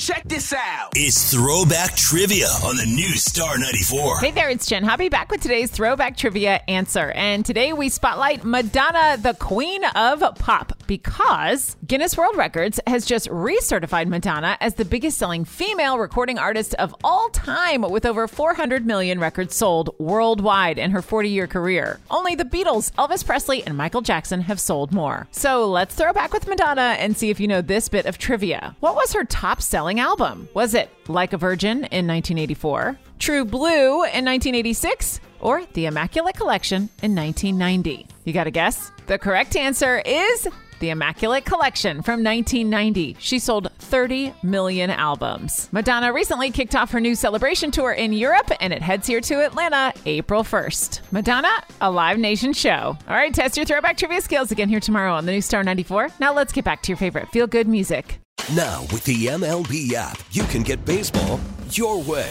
Check this out. It's Throwback Trivia on the new Star 94. Hey there, it's Jen Hobby back with today's Throwback Trivia answer. And today we spotlight Madonna, the queen of pop, because Guinness World Records has just recertified Madonna as the biggest selling female recording artist of all time with over 400 million records sold worldwide in her 40 year career. Only the Beatles, Elvis Presley, and Michael Jackson have sold more. So let's throw back with Madonna and see if you know this bit of trivia. What was her top selling album? Was it Like a Virgin in 1984, True Blue in 1986, or The Immaculate Collection in 1990? You got to guess? The correct answer is the Immaculate Collection from 1990. She sold 30 million albums. Madonna recently kicked off her new celebration tour in Europe, and it heads here to Atlanta April 1st. Madonna, a Live Nation show. All right, test your throwback trivia skills again here tomorrow on the new Star 94. Now let's get back to your favorite feel good music. Now, with the MLB app, you can get baseball your way.